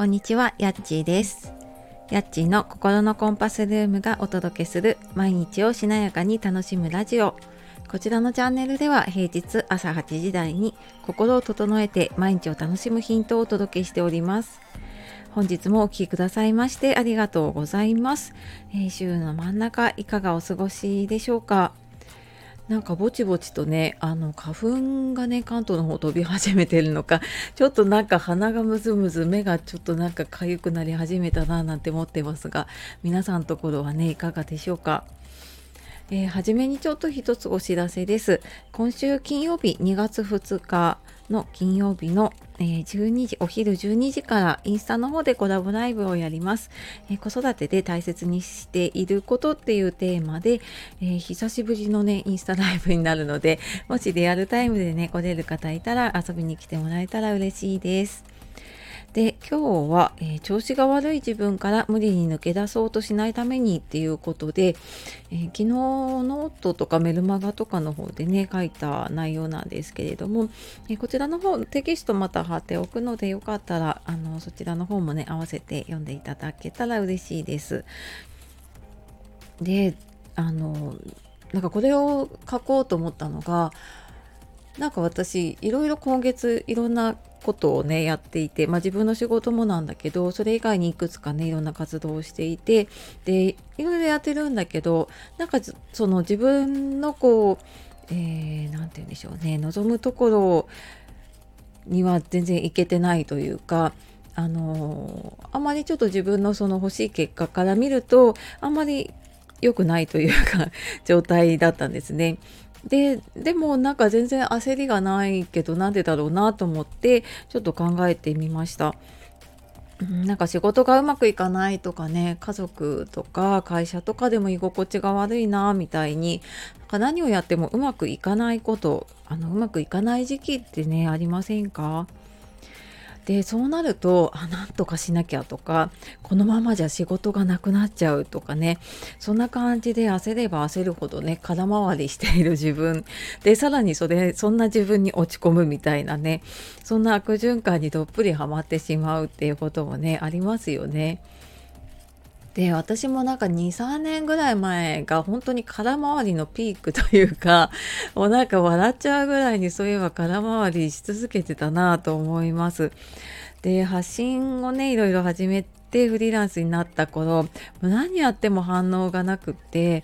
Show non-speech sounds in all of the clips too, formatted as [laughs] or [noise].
こんにちは、やっちーです。やっちーの心のコンパスルームがお届けする毎日をしなやかに楽しむラジオ。こちらのチャンネルでは平日朝8時台に心を整えて毎日を楽しむヒントをお届けしております。本日もお聴きくださいましてありがとうございます。えー週の真ん中いかがお過ごしでしょうか？なんかぼちぼちとねあの花粉がね関東の方飛び始めてるのか [laughs] ちょっとなんか鼻がむずむず目がちょっとなんか痒くなり始めたななんて思ってますが皆さんのところはねいかがでしょうか？えー、初めにちょっと一つお知らせです。今週金曜日2月2日の金曜日の、え12時、お昼12時からインスタの方でコラボライブをやります。えー子育てで大切にしていることっていうテーマで、えー久しぶりのね、インスタライブになるので、もしリアルタイムでね、来れる方いたら遊びに来てもらえたら嬉しいです。で今日は、えー調子が悪い自分から無理に抜け出そうとしないためにっていうことで、えー昨日ノートとかメルマガとかの方でね書いた内容なんですけれども、えーこちらの方テキストまた貼っておくのでよかったらあのそちらの方もね合わせて読んでいただけたら嬉しいです。であのなんかこれを書こうと思ったのがなんか私いろいろ今月いろんなことをねやっていて、まあ、自分の仕事もなんだけどそれ以外にいくつかねいろんな活動をしていてでいろいろやってるんだけどなんかその自分のこうえー、て言うんでしょうね望むところには全然いけてないというかあのあまりちょっと自分のその欲しい結果から見るとあんまり良くないというか状態だったんですね。ででもなんか全然焦りがないけどなんでだろうなと思ってちょっと考えてみました。なんか仕事がうまくいかないとかね家族とか会社とかでも居心地が悪いなみたいにか何をやってもうまくいかないことあのうまくいかない時期ってねありませんか？でそうなるとあなんとかしなきゃとかこのままじゃ仕事がなくなっちゃうとかね。そんな感じで焦れば焦るほどね空回りしている自分。でさらにそれそんな自分に落ち込むみたいなね。そんな悪循環にどっぷりはまってしまうっていうこともねありますよね。で私もなんか23年ぐらい前が本当に空回りのピークというか [laughs] もうなんか笑っちゃうぐらいにそういえば空回りし続けてたなと思います。で発信をねいろいろ始めてフリーランスになった頃何やっても反応がなくって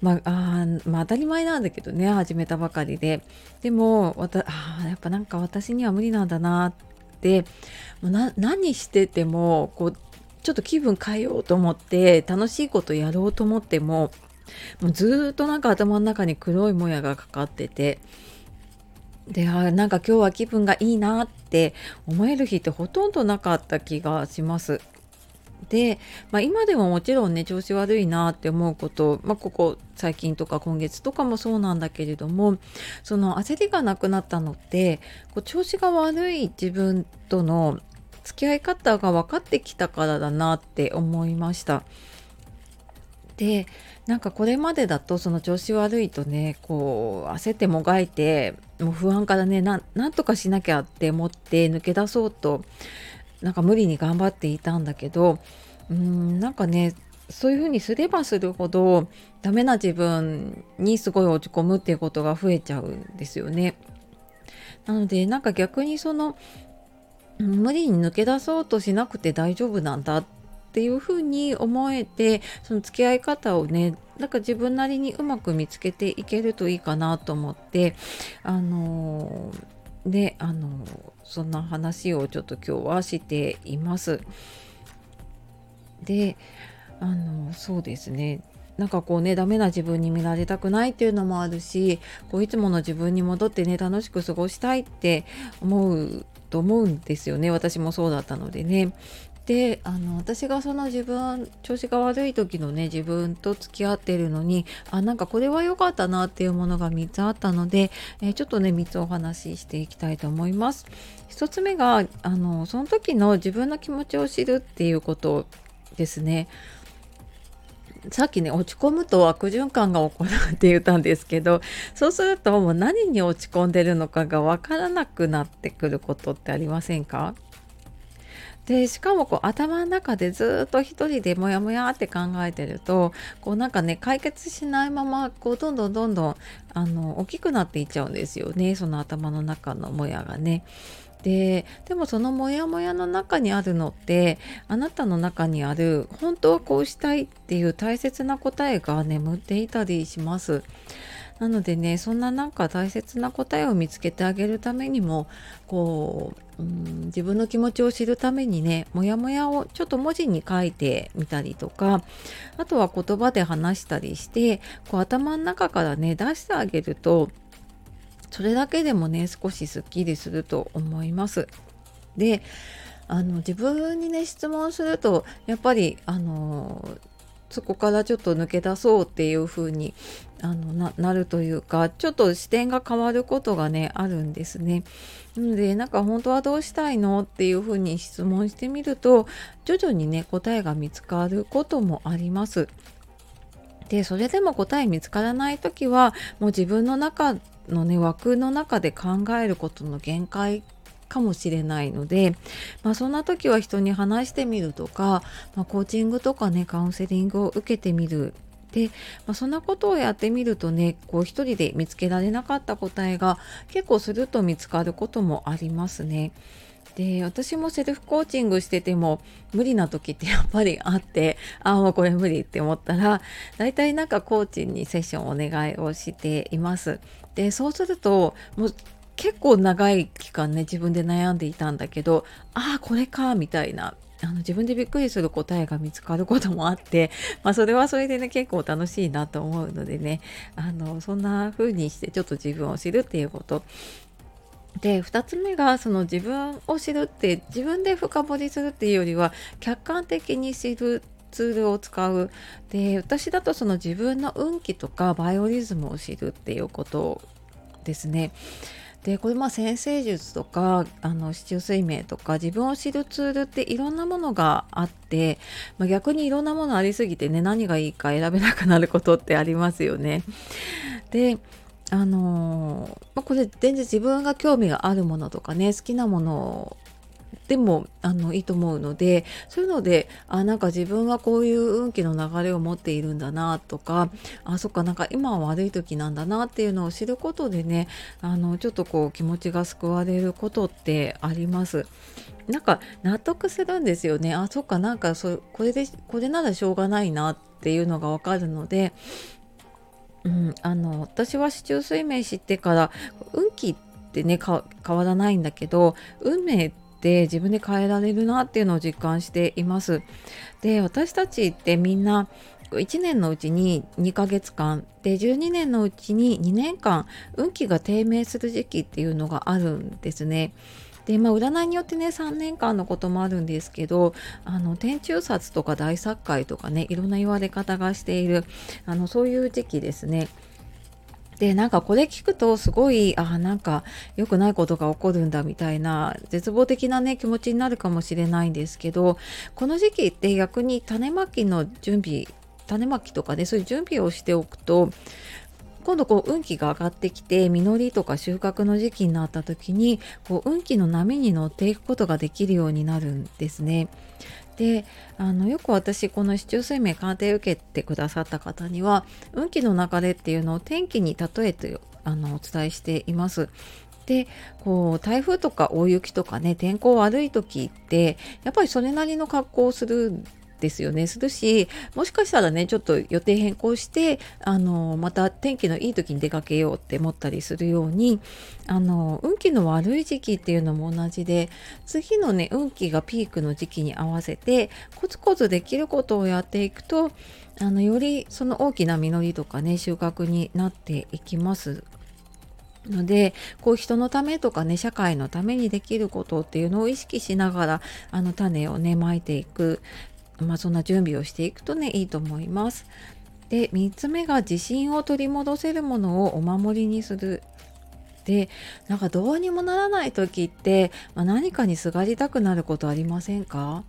まあ、まあ当たり前なんだけどね始めたばかりででもわたあやっぱなんか私には無理なんだなって何しててもこうちょっと気分変えようと思って楽しいことやろうと思ってももうずっとなんか頭の中に黒いもやがかかっててであなんか今日は気分がいいなって思える日ってほとんどなかった気がします。で、まあ、今でももちろんね調子悪いなって思うこと、まあ、ここ最近とか今月とかもそうなんだけれどもその焦りがなくなったのってこう調子が悪い自分との付き合い方が分かってきたからだなって思いました。でなんかこれまでだとその調子悪いとねこう焦ってもがいてもう不安からねなんとかしなきゃって思って抜け出そうとなんか無理に頑張っていたんだけどうーんなんかねそういうふうにすればするほどダメな自分にすごい落ち込むっていうことが増えちゃうんですよね。なのでなんか逆にその無理に抜け出そうとしなくて大丈夫なんだっていうふうに思えてその付き合い方をねなんか自分なりにうまく見つけていけるといいかなと思ってあのーであのーそんな話をちょっと今日はしています。であのそうですねなんかこうねダメな自分に見られたくないっていうのもあるしこういつもの自分に戻ってね楽しく過ごしたいって思うと思うんですよね私もそうだったのでね。であの私がその自分調子が悪い時のね自分と付き合ってるのにあなんかこれは良かったなっていうものが3つあったので、えーちょっとね3つお話ししていきたいと思います。1つ目があのその時の自分の気持ちを知るっていうことですね。さっきね落ち込むと悪循環が起こるって言ったんですけどそうするともう何に落ち込んでるのかが分からなくなってくることってありませんか？でしかもこう頭の中でずっと一人でモヤモヤって考えてるとこうなんかね解決しないままこうどんどんどんどんあの大きくなっていっちゃうんですよねその頭の中のモヤがね。ででもそのモヤモヤの中にあるのってあなたの中にある本当はこうしたいっていう大切な答えが眠っていたりします。なのでねそんななんか大切な答えを見つけてあげるためにもこう、うん、自分の気持ちを知るためにねモヤモヤをちょっと文字に書いてみたりとかあとは言葉で話したりしてこう頭の中からね出してあげるとそれだけでもね少しすっきりすると思います。であの自分にね質問するとやっぱりあのそこからちょっと抜け出そうっていう風にあのなるというかちょっと視点が変わることがねあるんですね。なのでなんか本当はどうしたいのっていう風に質問してみると徐々にね答えが見つかることもあります。でそれでも答え見つからない時はもう自分の中のね枠の中で考えることの限界かもしれないので、まあ、そんな時は人に話してみるとか、まあ、コーチングとかねカウンセリングを受けてみるで、まあ、そんなことをやってみるとねこう一人で見つけられなかった答えが結構すると見つかることもありますね。で私もセルフコーチングしてても無理な時ってやっぱりあってああもうこれ無理って思ったら大体なんかコーチにセッションお願いをしています。でそうするともう結構長い期間ね自分で悩んでいたんだけどああこれかみたいな。あの自分でびっくりする答えが見つかることもあって、[laughs] まあ、それはそれでね結構楽しいなと思うのでね。あのそんな風にしてちょっと自分を知るっていうこと。で2つ目がその自分を知るって自分で深掘りするっていうよりは客観的に知るツールを使うで私だとその自分の運気とかバイオリズムを知るっていうことですね。でこれまあ先生術とかあの市中水明とか自分を知るツールっていろんなものがあって、まあ、逆にいろんなものありすぎてね何がいいか選べなくなることってありますよね。であのまあ、これ全然自分が興味があるものとかね好きなものでもあのいいと思うのでそういうのであなんか自分はこういう運気の流れを持っているんだなとかあそっかなんか今は悪い時なんだなっていうのを知ることでねあのちょっとこう気持ちが救われることってあります。なんか納得するんですよね。あそっかなんかそこれでこれならしょうがないなっていうのがわかるのでうん、あの私は四柱推命知ってから運気ってね変わらないんだけど運命って自分で変えられるなっていうのを実感しています。で私たちってみんな1年のうちに2ヶ月間で12年のうちに2年間運気が低迷する時期っていうのがあるんですね。でまあ占いによってね3年間のこともあるんですけどあの天中殺とか大殺界とかねいろんな言われ方がしているあのそういう時期ですね。でなんかこれ聞くとすごいあなんか良くないことが起こるんだみたいな絶望的なね気持ちになるかもしれないんですけどこの時期って逆に種まきの準備種まきとかねそういう準備をしておくと今度こう運気が上がってきて実りとか収穫の時期になった時にこう運気の波に乗っていくことができるようになるんですね。であのよく私この市中水明鑑定受けてくださった方には運気の流れっていうのを天気に例えてあのお伝えしています。でこう台風とか大雪とかね天候悪い時ってやっぱりそれなりの格好をするですよね。するしもしかしたらねちょっと予定変更してあのまた天気のいい時に出かけようって思ったりするようにあの運気の悪い時期っていうのも同じで次のね運気がピークの時期に合わせてコツコツできることをやっていくとあのよりその大きな実りとかね収穫になっていきます。のでこう人のためとかね社会のためにできることっていうのを意識しながらあの種をねまいていく。まあ、そんな準備をしていくとねいいと思います。で3つ目が自信を取り戻せるものをお守りにする。でなんかどうにもならない時って、まあ、何かにすがりたくなることありませんか？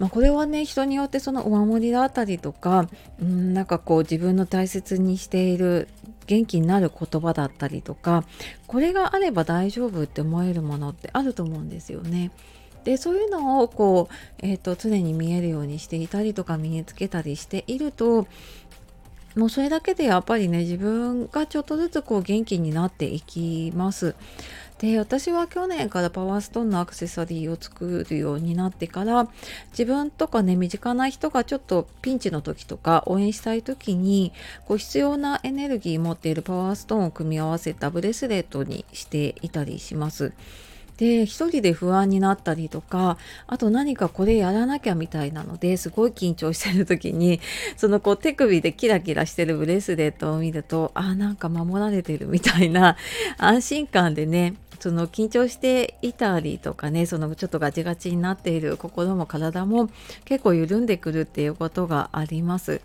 まあ、これはね人によってそのお守りだったりとかうんなんかこう自分の大切にしている元気になる言葉だったりとかこれがあれば大丈夫って思えるものってあると思うんですよね。でそういうのをこう、えーと、常に見えるようにしていたりとか身につけたりしているともうそれだけでやっぱりね自分がちょっとずつこう元気になっていきます。で私は去年からパワーストーンのアクセサリーを作るようになってから自分とかね身近な人がちょっとピンチの時とか応援したい時にこう必要なエネルギー持っているパワーストーンを組み合わせたブレスレットにしていたりします。で一人で不安になったりとかあと何かこれやらなきゃみたいなのですごい緊張してる時に [laughs] そのこう手首でキラキラしてるブレスレットを見るとあなんか守られてるみたいな [laughs] 安心感でねその緊張していたりとかねそのちょっとガチガチになっている心も体も結構緩んでくるっていうことがあります。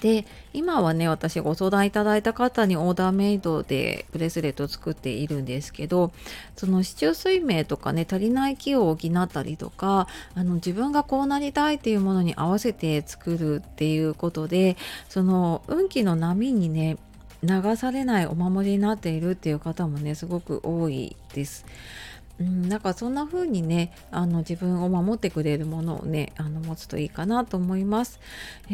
で今はね私ご相談いただいた方にオーダーメイドでブレスレットを作っているんですけどその市中水明とかね足りない気を補ったりとかあの自分がこうなりたいっていうものに合わせて作るっていうことでその運気の波にね流されないお守りになっているっていう方もねすごく多いです。うん、なんかそんな風にねあの自分を守ってくれるものをねあの持つといいかなと思います、え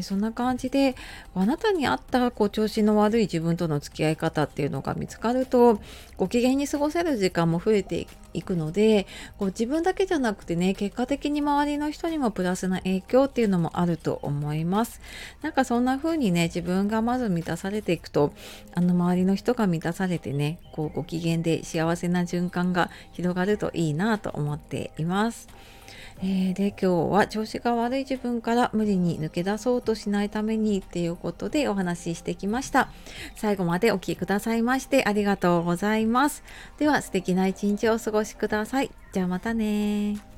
ー、そんな感じであなたに合ったこう調子の悪い自分との付き合い方っていうのが見つかるとご機嫌に過ごせる時間も増えていくのでこう自分だけじゃなくてね結果的に周りの人にもプラスな影響っていうのもあると思います。なんかそんな風にね自分がまず満たされていくとあの周りの人が満たされてねこうご機嫌で幸せな循環が広がるといいなと思っています。えー、で今日は調子が悪い自分から無理に抜け出そうとしないためにっていうことでお話ししてきました。最後までお聴きくださいましてありがとうございます。では素敵な一日をお過ごしください。じゃあまたね